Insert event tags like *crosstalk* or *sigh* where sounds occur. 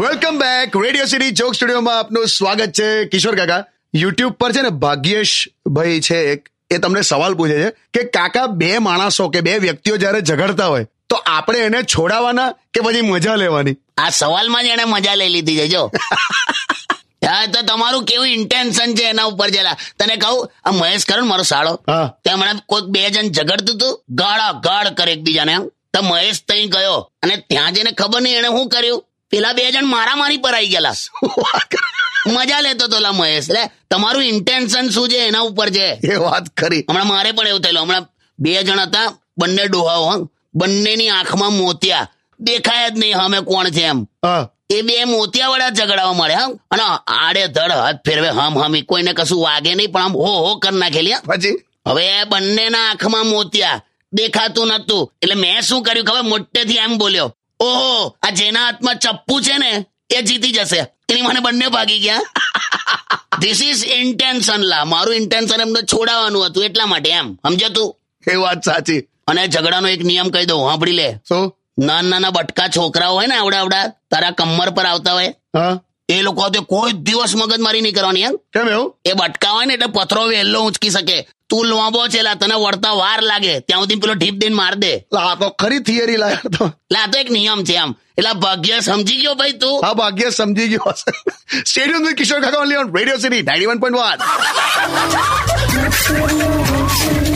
Welcome back radio city joke સ્ટુડિયોમાં આપનું સ્વાગત છે. કિશોર કાકા યુટ્યુબ પર છે ને ભાગ્યેશ ભાઈ છે એક એ તમને સવાલ પૂછે છે કે કાકા બે માણસો કે બે વ્યક્તિઓ જ્યારે ઝઘડતા હોય તો આપણે એને છોડાવવાના કે પછી મજા લેવાની? આ સવાલમાં જ એને મજા લઈ લીધી છે જો. *laughs* હા તો તમારું કેવું ઇન્ટેન્શન છે એના ઉપર જેલા તને કહું આ મહેશ કરો ને મારો સાળો. તે હમણાં કોઈક બે જણ ઝઘડતું હતું ગાળા ગાળ કરે એકબીજાને તો મહેશ તઈ ગયો. અને ત્યાં જઈને ખબર નહીં એને શું કર્યું? પેલા બે જણ મારામારી પર આવી ગયેલા. મજા લેતો તો લા મહેશ. એટલે તમારું ઇન્ટેન્શન શું છે એના ઉપર છે? એ વાત ખરી. હમણાં મારે પણ એવું થયેલું. હમણાં બે જણ હતા બંને ડોહાઓ. બંનેની આંખમાં મોતિયા. દેખાય જ નહીં અમે કોણ છે એમ. એ બે મોતિયા વાળા ઝઘડાવા મળે હા. અને આડે ધડ હાથ ફેરવે હમ હમી કોઈને કશું વાગે નહીં પણ આમ હો હો કરી નાખેલી. પછી? હવે એ બંનેના આંખમાં મોતિયા. દેખાતું નતું એટલે મેં શું કર્યું ખબર? મોટેથી એમ બોલ્યો ઓહો આ જેના હાથમાં ચપ્પુ છે ને એ જીતી જશે. એની મને બંને ભાગી ગયા. ધીસ ઇઝ ઇન્ટેન્શન લા. મારું ઇન્ટેન્શન એમને છોડાવવાનું હતું એટલા માટે એમ. સમજે તું? એ વાત સાચી. અને ઝઘડાનો એક નિયમ કહી દઉં સાંભળી લે. શું? નાના નાના બટકા છોકરાઓ હોય ને આવડા આવડા તારા કમર પર આવતા હોય. હા. એ લોકો તે કોઈ દિવસ મગજમારી નહીં કરવાની એમ? કેમ એવું? એ બટકાવાય ને એટલે પથરો વહેલો ઉંચકી શકે. તું લોંબો છે તને વળતા વાર લાગે. ત્યાં સુધી પેલો ઢીપ દઈને માર દે. આ તો ખરી થિયરી લાયા તો. લા તો એક નિયમ છે આમ. એટલે ભાગ્ય સમજી ગયો ભાઈ તું? હા ભાગ્ય સમજી ગયો સ્ટેડિયમ વિથ કિશોર કાકા ઓન રેડિયો સિટી 91.1